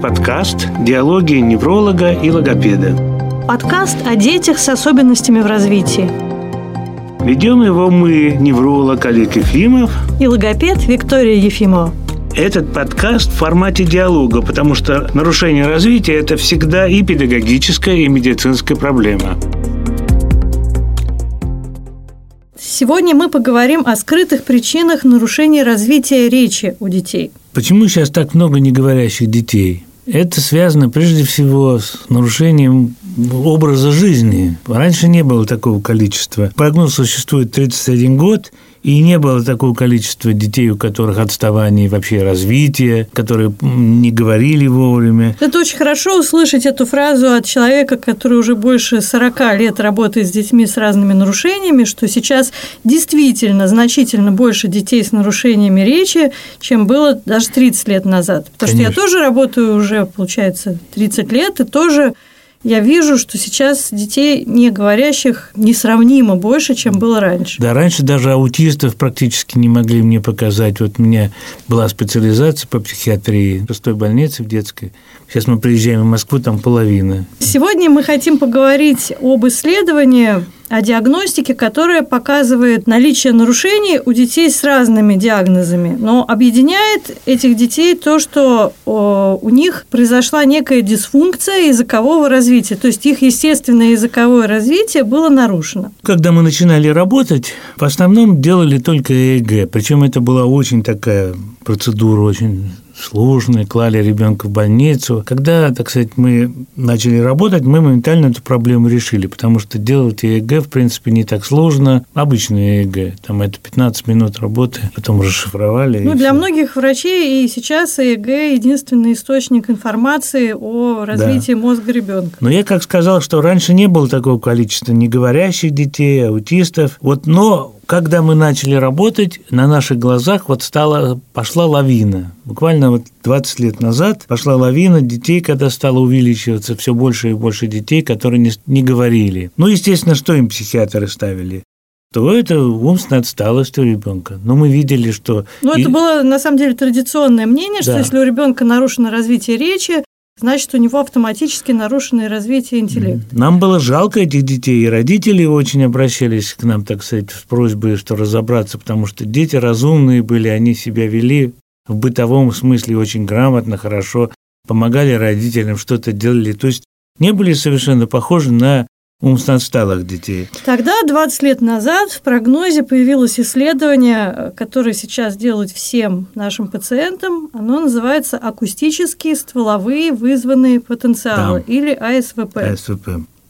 подкаст «Диалоги невролога и логопеда». Подкаст о детях с особенностями в развитии. Ведем его мы, невролог Олег Ефимов и логопед Виктория Ефимова. Этот подкаст в формате диалога, потому что нарушение развития – это всегда и педагогическая, и медицинская проблема. Сегодня мы поговорим о скрытых причинах нарушения развития речи у детей. Почему сейчас так много неговорящих детей? Это связано прежде всего с нарушением образа жизни. Раньше не было такого количества. Прогноз существует 31 год, и не было такого количества детей, у которых отставание вообще развития, которые не говорили вовремя. Это очень хорошо услышать эту фразу от человека, который уже больше 40 лет работает с детьми с разными нарушениями, что сейчас действительно значительно больше детей с нарушениями речи, чем было даже 30 лет назад. Потому Конечно. что я тоже работаю уже, получается, 30 лет, и тоже я вижу, что сейчас детей не говорящих несравнимо больше, чем было раньше. Да, раньше даже аутистов практически не могли мне показать. Вот у меня была специализация по психиатрии в шестой больнице в детской. Сейчас мы приезжаем в Москву, там половина. Сегодня мы хотим поговорить об исследовании о диагностике, которая показывает наличие нарушений у детей с разными диагнозами. Но объединяет этих детей то, что у них произошла некая дисфункция языкового развития, то есть их естественное языковое развитие было нарушено. Когда мы начинали работать, в основном делали только ЭЭГ, причем это была очень такая процедура, очень сложные, клали ребенка в больницу. Когда, так сказать, мы начали работать, мы моментально эту проблему решили, потому что делать ЕЭГ, в принципе, не так сложно. Обычный ЕЭГ, там это 15 минут работы, потом расшифровали. Ну, для все. многих врачей и сейчас ЕЭГ – единственный источник информации о развитии да. мозга ребенка. Но я как сказал, что раньше не было такого количества неговорящих детей, аутистов. Вот, но когда мы начали работать, на наших глазах вот стала, пошла лавина. Буквально вот 20 лет назад пошла лавина детей, когда стало увеличиваться все больше и больше детей, которые не, не говорили. Ну, естественно, что им психиатры ставили? то это умственная отсталость у ребенка. Но мы видели, что... Ну, это было, на самом деле, традиционное мнение, да. что если у ребенка нарушено развитие речи, значит, у него автоматически нарушенное развитие интеллекта. Нам было жалко этих детей, и родители очень обращались к нам, так сказать, с просьбой, что разобраться, потому что дети разумные были, они себя вели в бытовом смысле очень грамотно, хорошо, помогали родителям, что-то делали. То есть не были совершенно похожи на умственно отсталых детей. Тогда, 20 лет назад, в прогнозе появилось исследование, которое сейчас делают всем нашим пациентам. Оно называется «Акустические стволовые вызванные потенциалы» да. или АСВП. АСВП.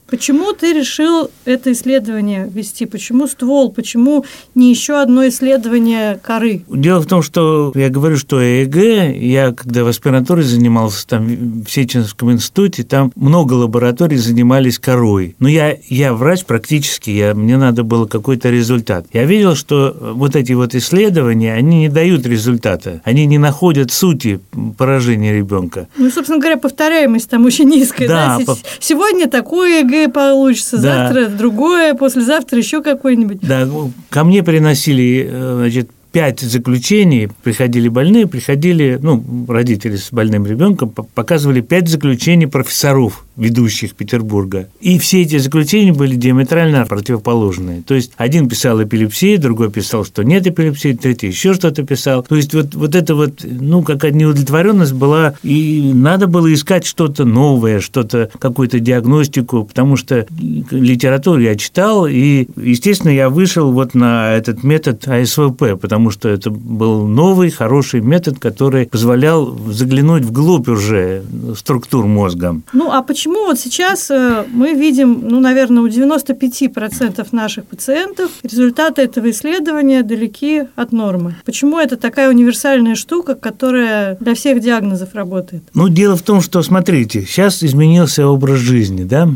Почему ты решил это исследование вести? Почему ствол? Почему не еще одно исследование коры? Дело в том, что я говорю, что ЭЭГ, я когда в аспирантуре занимался там в Сеченском институте, там много лабораторий занимались корой. Но я, я врач практически, я, мне надо было какой-то результат. Я видел, что вот эти вот исследования, они не дают результата, они не находят сути поражения ребенка. Ну, собственно говоря, повторяемость там очень низкая. Да, да? Сегодня такое ЭЭГ другое получится, да. завтра другое, послезавтра еще какое-нибудь. Да, ко мне приносили, э, значит, пять заключений, приходили больные, приходили, ну, родители с больным ребенком, показывали пять заключений профессоров ведущих Петербурга. И все эти заключения были диаметрально противоположные. То есть один писал эпилепсию, другой писал, что нет эпилепсии, третий еще что-то писал. То есть вот, вот это вот, ну, какая неудовлетворенность была, и надо было искать что-то новое, что-то, какую-то диагностику, потому что литературу я читал, и, естественно, я вышел вот на этот метод АСВП, потому что это был новый, хороший метод, который позволял заглянуть вглубь уже структур мозга. Ну, а почему почему вот сейчас э, мы видим, ну, наверное, у 95% наших пациентов результаты этого исследования далеки от нормы? Почему это такая универсальная штука, которая для всех диагнозов работает? Ну, дело в том, что, смотрите, сейчас изменился образ жизни, да,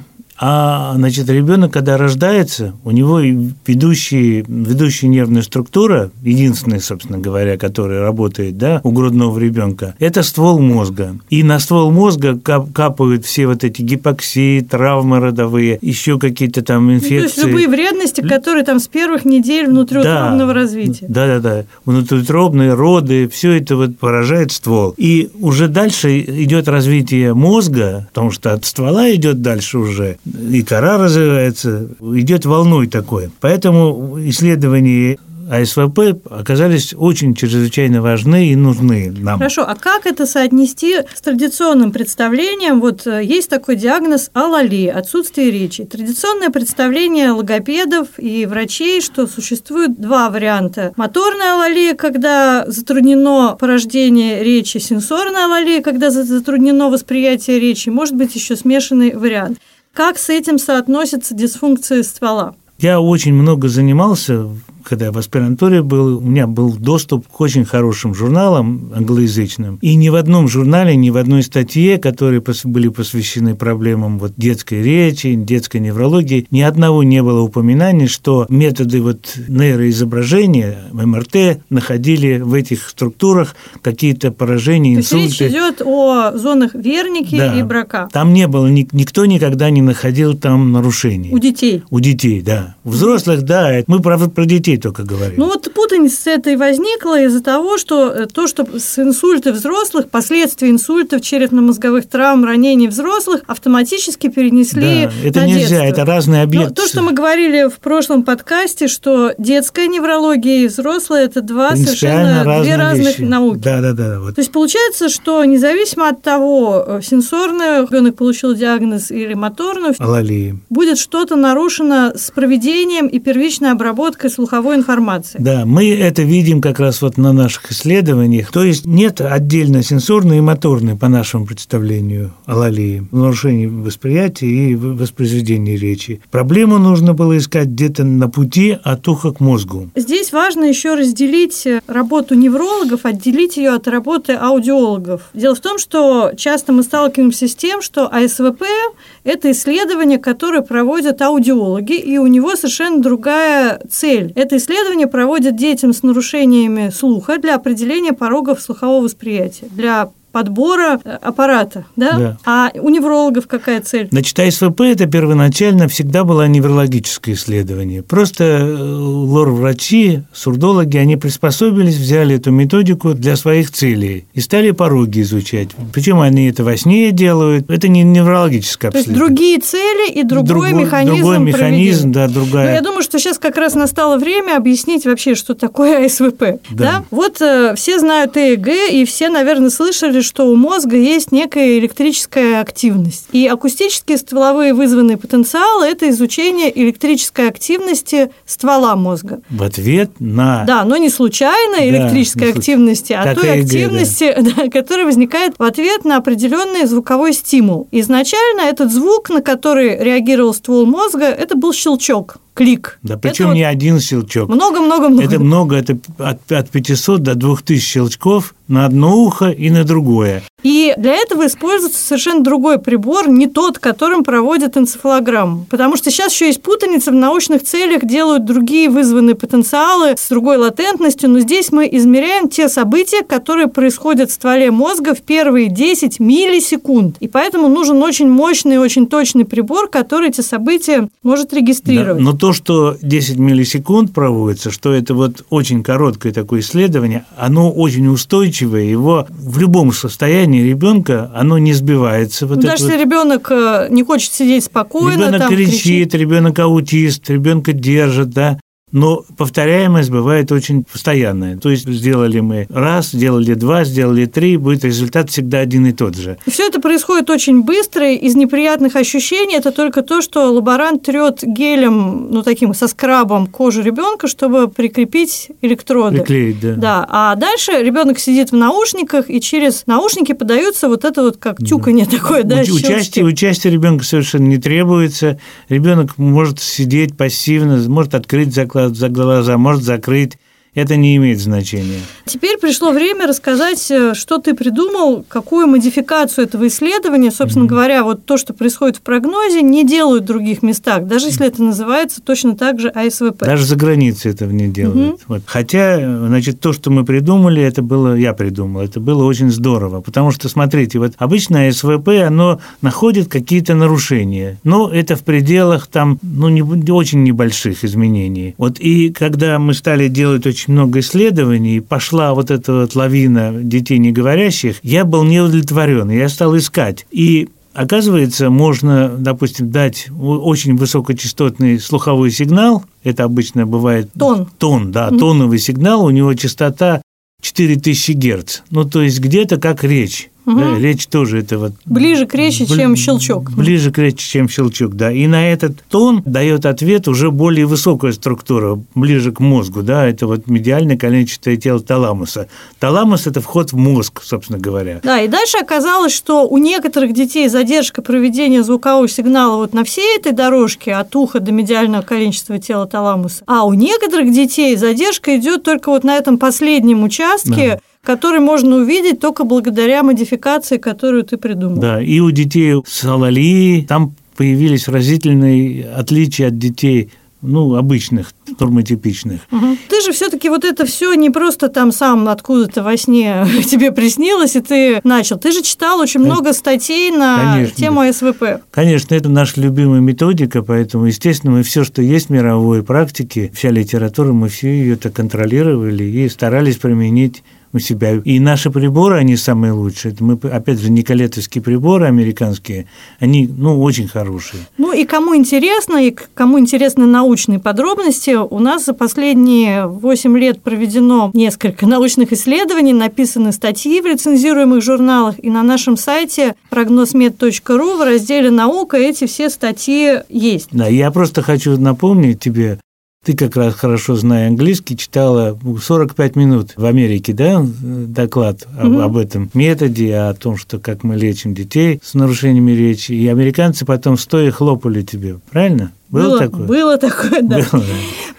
А, значит, ребенок, когда рождается, у него ведущий, ведущая нервная структура, единственная, собственно говоря, которая работает да, у грудного ребенка, это ствол мозга. И на ствол мозга капают все вот эти гипоксии, травмы родовые, еще какие-то там инфекции. Ну, то есть любые вредности, которые там с первых недель внутриутробного да, развития. Да, да, да. Внутриутробные роды, все это вот поражает ствол. И уже дальше идет развитие мозга, потому что от ствола идет дальше уже, и кора развивается, идет волной такое. Поэтому исследование АСВП оказались очень чрезвычайно важны и нужны нам. Хорошо, а как это соотнести с традиционным представлением? Вот э, есть такой диагноз алали, отсутствие речи. Традиционное представление логопедов и врачей, что существует два варианта. Моторная алалия, когда затруднено порождение речи, сенсорная алалия, когда затруднено восприятие речи, может быть еще смешанный вариант. Как с этим соотносится дисфункция ствола? Я очень много занимался когда я в аспирантуре был, у меня был доступ к очень хорошим журналам англоязычным. И ни в одном журнале, ни в одной статье, которые были посвящены проблемам вот детской речи, детской неврологии, ни одного не было упоминаний, что методы вот нейроизображения, МРТ, находили в этих структурах какие-то поражения, инсульты. То есть речь идет о зонах верники да. и брака. Там не было, никто никогда не находил там нарушений. У детей? У детей, да. У взрослых, да. Мы, правда, про детей детей только говорим. Ну вот путаница этой возникла из-за того, что э, то, что с инсульта взрослых, последствия инсультов, черепно-мозговых травм, ранений взрослых автоматически перенесли да, это на нельзя, детство. это разные объекты. Но то, что мы говорили в прошлом подкасте, что детская неврология и взрослая – это два совершенно две разных вещи. науки. Да, да, да. Вот. То есть получается, что независимо от того, э, сенсорную ребенок получил диагноз или моторную, Алалии. будет что-то нарушено с проведением и первичной обработкой слухового цифровой информации. Да, мы это видим как раз вот на наших исследованиях. То есть нет отдельно сенсорной и моторной, по нашему представлению, алалии, нарушений восприятия и воспроизведения речи. Проблему нужно было искать где-то на пути от уха к мозгу. Здесь важно еще разделить работу неврологов, отделить ее от работы аудиологов. Дело в том, что часто мы сталкиваемся с тем, что АСВП – это исследование, которое проводят аудиологи, и у него совершенно другая цель. Это исследование проводят детям с нарушениями слуха для определения порогов слухового восприятия, для подбора э, аппарата, да? да? А у неврологов какая цель? Значит, АСВП – это первоначально всегда было неврологическое исследование. Просто э, лор-врачи, сурдологи, они приспособились, взяли эту методику для своих целей и стали пороги изучать. Причем они это во сне делают. Это не неврологическое обследование. То есть другие цели и другой, другой механизм Другой механизм, да, другая. Но я думаю, что сейчас как раз настало время объяснить вообще, что такое АСВП. Да. да? Вот э, все знают ЭЭГ, и все, наверное, слышали, что у мозга есть некая электрическая активность. И акустические стволовые вызванные потенциалы – это изучение электрической активности ствола мозга. В ответ на… Да, но не случайно да, электрической не активности, а той ЭГ, активности, да. Да, которая возникает в ответ на определенный звуковой стимул. Изначально этот звук, на который реагировал ствол мозга, это был щелчок клик. Да, причем это не вот один щелчок. Много-много-много. Это много, это от, от 500 до 2000 щелчков на одно ухо и на другое. И для этого используется совершенно другой прибор, не тот, которым проводят энцефалограмму. Потому что сейчас еще есть путаница, в научных целях делают другие вызванные потенциалы с другой латентностью, но здесь мы измеряем те события, которые происходят в стволе мозга в первые 10 миллисекунд. И поэтому нужен очень мощный, очень точный прибор, который эти события может регистрировать. Да, но то, что 10 миллисекунд проводится, что это вот очень короткое такое исследование, оно очень устойчивое, его в любом состоянии ребенка, оно не сбивается. Вот Даже если вот... ребенок э, не хочет сидеть спокойно, ребенок кричит, кричит, ребенок аутист, ребенка держит, да, но повторяемость бывает очень постоянная. То есть сделали мы раз, сделали два, сделали три, будет результат всегда один и тот же. Все это происходит очень быстро. Из неприятных ощущений это только то, что лаборант трет гелем, ну таким со скрабом кожу ребенка, чтобы прикрепить электроды. Приклеить, да. Да. А дальше ребенок сидит в наушниках, и через наушники подается вот это вот как тюканье да. такое, да, участие, участие ребенка совершенно не требуется. Ребенок может сидеть пассивно, может открыть заклад за глаза, может закрыть это не имеет значения. теперь пришло время рассказать, э, что ты придумал, какую модификацию этого исследования, собственно mm-hmm. говоря, вот то, что происходит в прогнозе, не делают в других местах, даже если это называется точно так же АСВП. Даже за границей этого не делают. Mm-hmm. Вот. Хотя, значит, то, что мы придумали, это было, я придумал, это было очень здорово, потому что, смотрите, вот обычно АСВП, оно находит какие-то нарушения, но это в пределах там, ну, не, очень небольших изменений. Вот и когда мы стали делать очень много исследований, пошла вот эта вот лавина детей неговорящих, я был не удовлетворен, я стал искать. И Оказывается, можно, допустим, дать очень высокочастотный слуховой сигнал, это обычно бывает тон, тон да, тоновый сигнал, у него частота 4000 Гц, ну то есть где-то как речь. Угу. Да, речь тоже это вот... Ближе к речи, бли... чем щелчок. Ближе к речи, чем щелчок, да. И на этот тон дает ответ уже более высокая структура, ближе к мозгу, да, это вот медиальное коленчатое тело таламуса. Таламус – это вход в мозг, собственно говоря. Да, и дальше оказалось, что у некоторых детей задержка проведения звукового сигнала вот на всей этой дорожке от уха до медиального коленчатого тела таламуса, а у некоторых детей задержка идет только вот на этом последнем участке, да который можно увидеть только благодаря модификации, которую ты придумал. Да, и у детей с алалией там появились разительные отличия от детей ну, обычных, нормотипичных. Угу. Ты же все-таки вот это все не просто там сам откуда-то во сне тебе приснилось, и ты начал. Ты же читал очень много статей на Конечно. тему СВП. Конечно, это наша любимая методика, поэтому, естественно, мы все, что есть в мировой практике, вся литература, мы все ее это контролировали и старались применить у себя. И наши приборы, они самые лучшие. Это мы, опять же, николетовские приборы американские, они, ну, очень хорошие. Ну, и кому интересно, и кому интересны научные подробности, у нас за последние 8 лет проведено несколько научных исследований, написаны статьи в рецензируемых журналах, и на нашем сайте прогнозмед.ру в разделе «Наука» эти все статьи есть. Да, я просто хочу напомнить тебе, ты как раз хорошо зная английский, читала 45 минут в Америке, да, доклад угу. об, об этом методе, о том, что как мы лечим детей с нарушениями речи. И американцы потом стоя хлопали тебе, правильно? Было, было такое? Было такое, да. Было.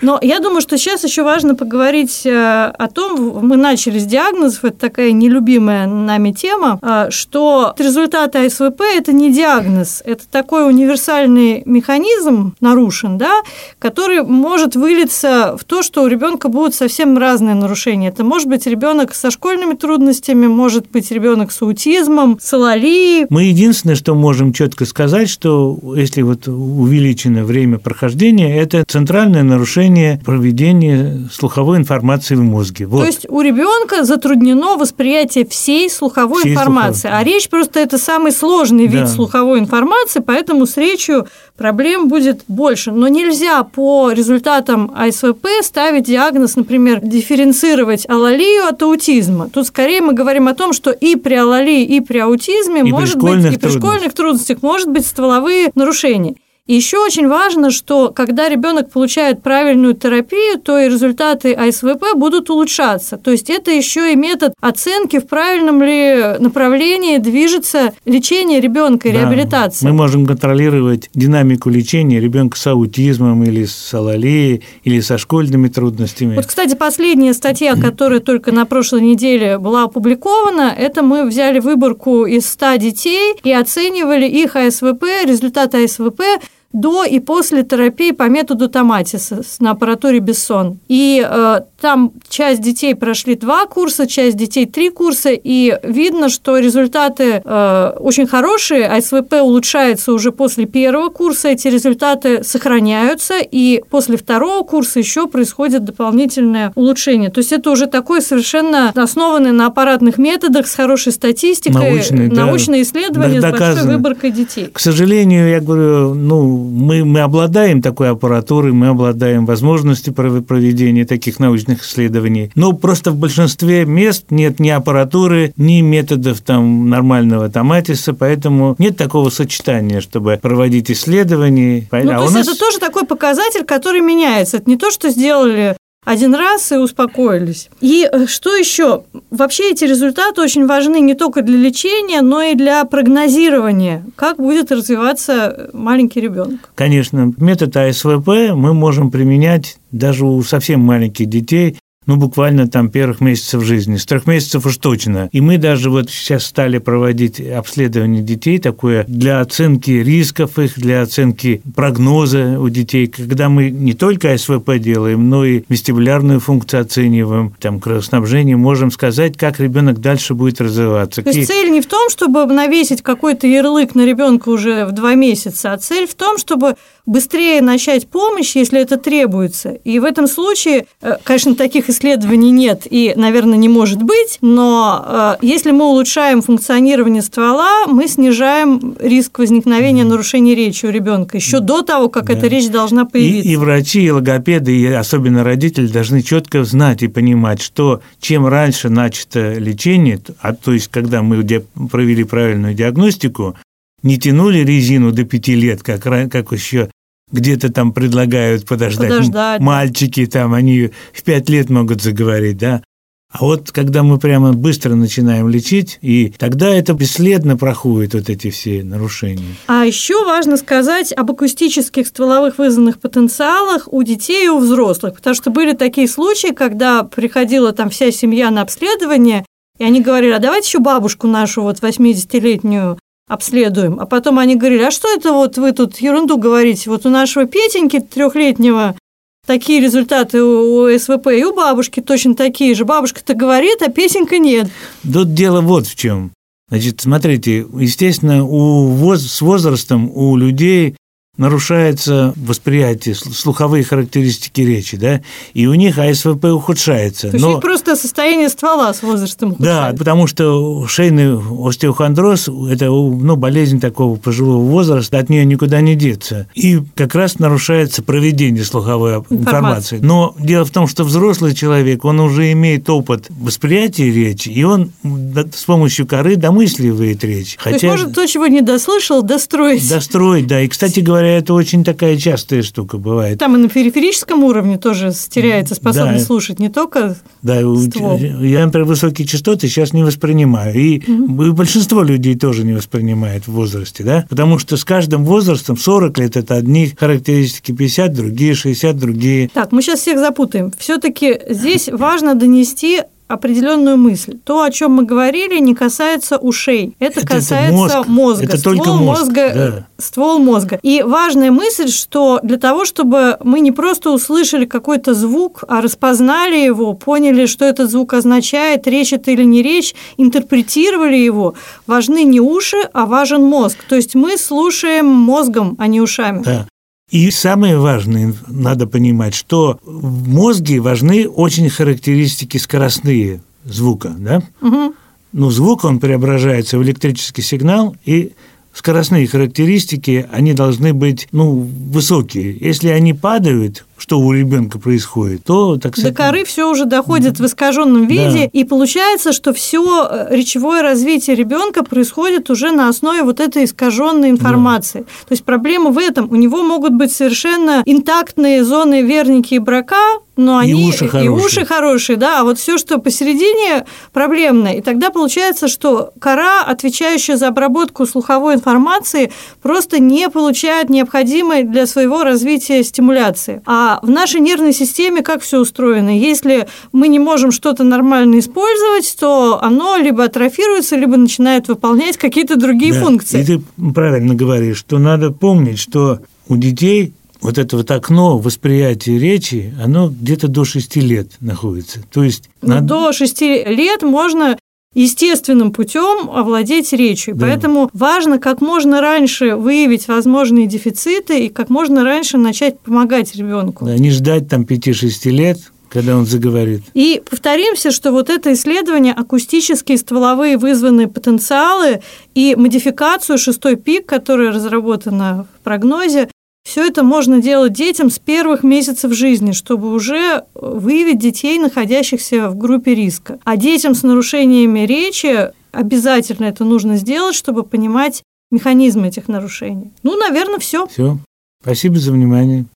Но я думаю, что сейчас еще важно поговорить э, о том, мы начали с диагнозов, это такая нелюбимая нами тема, э, что результаты АСВП – это не диагноз, это такой универсальный механизм нарушен, да, который может вылиться в то, что у ребенка будут совсем разные нарушения. Это может быть ребенок со школьными трудностями, может быть ребенок с аутизмом, с алалией. Мы единственное, что можем четко сказать, что если вот увеличено время время прохождения, это центральное нарушение проведения слуховой информации в мозге. Вот. То есть у ребенка затруднено восприятие всей слуховой всей информации, слуховой. а речь просто это самый сложный вид да. слуховой информации, поэтому с речью проблем будет больше. Но нельзя по результатам АСВП ставить диагноз, например, дифференцировать алалию от аутизма. Тут скорее мы говорим о том, что и при алалии, и при аутизме и может при быть, и при школьных трудностях может быть стволовые нарушения. И еще очень важно, что когда ребенок получает правильную терапию, то и результаты АСВП будут улучшаться. То есть это еще и метод оценки, в правильном ли направлении движется лечение ребенка и да, реабилитация. Мы можем контролировать динамику лечения ребенка с аутизмом или с алалией, или со школьными трудностями. Вот, кстати, последняя статья, которая только на прошлой неделе была опубликована, это мы взяли выборку из 100 детей и оценивали их АСВП, результаты АСВП до и после терапии по методу Томатиса на аппаратуре Бессон. И э, там часть детей прошли два курса, часть детей три курса, и видно, что результаты э, очень хорошие, а СВП улучшается уже после первого курса, эти результаты сохраняются, и после второго курса еще происходит дополнительное улучшение. То есть это уже такой совершенно основанный на аппаратных методах с хорошей статистикой, Научный, научное да. исследование с большой выборкой детей. К сожалению, я говорю, ну, мы, мы обладаем такой аппаратурой, мы обладаем возможностью проведения таких научных исследований. Но просто в большинстве мест нет ни аппаратуры, ни методов там нормального томатиса, поэтому нет такого сочетания, чтобы проводить исследования. Ну, а то есть нас... это тоже такой показатель, который меняется. Это не то, что сделали один раз и успокоились. И э, что еще? Вообще эти результаты очень важны не только для лечения, но и для прогнозирования, как будет развиваться маленький ребенок. Конечно, метод АСВП мы можем применять даже у совсем маленьких детей, ну, буквально там первых месяцев жизни, с трех месяцев уж точно. И мы даже вот сейчас стали проводить обследование детей такое для оценки рисков их, для оценки прогноза у детей, когда мы не только СВП делаем, но и вестибулярную функцию оцениваем, там, кровоснабжение, можем сказать, как ребенок дальше будет развиваться. То есть цель не в том, чтобы навесить какой-то ярлык на ребенка уже в два месяца, а цель в том, чтобы быстрее начать помощь, если это требуется. И в этом случае, э, конечно, таких исследований нет и, наверное, не может быть, но э, если мы улучшаем функционирование ствола, мы снижаем риск возникновения нарушений речи у ребенка еще до того, как да. эта речь должна появиться. И, и врачи, и логопеды, и особенно родители должны четко знать и понимать, что чем раньше начато лечение, а то есть когда мы провели правильную диагностику, не тянули резину до пяти лет, как, как еще где-то там предлагают подождать. подождать Мальчики там, они в пять лет могут заговорить, да. А вот когда мы прямо быстро начинаем лечить, и тогда это бесследно проходит вот эти все нарушения. А еще важно сказать об акустических стволовых вызванных потенциалах у детей и у взрослых, потому что были такие случаи, когда приходила там вся семья на обследование, и они говорили, а давайте еще бабушку нашу вот 80-летнюю обследуем. А потом они говорили, а что это вот вы тут ерунду говорите? Вот у нашего Петеньки трехлетнего такие результаты у, у СВП, и у бабушки точно такие же. Бабушка-то говорит, а Петенька нет. Тут дело вот в чем. Значит, смотрите, естественно, у с возрастом у людей нарушается восприятие, слуховые характеристики речи, да, и у них АСВП ухудшается. То есть но... просто состояние ствола с возрастом ухудшается. Да, потому что шейный остеохондроз – это ну, болезнь такого пожилого возраста, от нее никуда не деться. И как раз нарушается проведение слуховой информации. информации. Но дело в том, что взрослый человек, он уже имеет опыт восприятия речи, и он с помощью коры домысливает речь. Хотя... То есть может то, чего не дослышал, достроить. Достроить, да. И, кстати говоря, говоря, это очень такая частая штука бывает. Там и на периферическом уровне тоже теряется способность да. слушать, не только Да, ствол. я, например, высокие частоты сейчас не воспринимаю. И угу. большинство людей тоже не воспринимает в возрасте, да, потому что с каждым возрастом 40 лет – это одни характеристики 50, другие 60, другие. Так, мы сейчас всех запутаем. все таки здесь важно донести определенную мысль. То, о чем мы говорили, не касается ушей. Это, это касается это мозг. мозга. Это ствол только мозг, мозга. Да. Ствол мозга. И важная мысль, что для того, чтобы мы не просто услышали какой-то звук, а распознали его, поняли, что этот звук означает, речь это или не речь, интерпретировали его, важны не уши, а важен мозг. То есть мы слушаем мозгом, а не ушами. Да. И самое важное, надо понимать, что в мозге важны очень характеристики скоростные звука, да? Угу. Ну, звук, он преображается в электрический сигнал, и скоростные характеристики, они должны быть, ну, высокие. Если они падают, что у ребенка происходит, то, так сказать... До коры все уже доходит в искаженном виде, да. и получается, что все э, речевое развитие ребенка происходит уже на основе вот этой искаженной информации. Да. То есть проблема в этом. У него могут быть совершенно интактные зоны верники и брака, но и они уши хорошие. и уши хорошие, да, а вот все, что посередине, проблемное. И тогда получается, что кора, отвечающая за обработку слуховой информации, просто не получает необходимой для своего развития стимуляции. А в нашей нервной системе как все устроено? Если мы не можем что-то нормально использовать, то оно либо атрофируется, либо начинает выполнять какие-то другие да. функции. И ты правильно говоришь, что надо помнить, что у детей вот это вот окно восприятия речи, оно где-то до 6 лет находится. То есть ну, надо... До 6 лет можно естественным путем овладеть речью. Да. Поэтому важно как можно раньше выявить возможные дефициты и как можно раньше начать помогать ребенку. Да, не ждать там 5-6 лет, когда он заговорит. И повторимся, что вот это исследование акустические стволовые вызванные потенциалы и модификацию шестой пик, которая разработана в прогнозе, все это можно делать детям с первых месяцев жизни, чтобы уже выявить детей, находящихся в группе риска. А детям с нарушениями речи обязательно это нужно сделать, чтобы понимать механизмы этих нарушений. Ну, наверное, все. Все. Спасибо за внимание.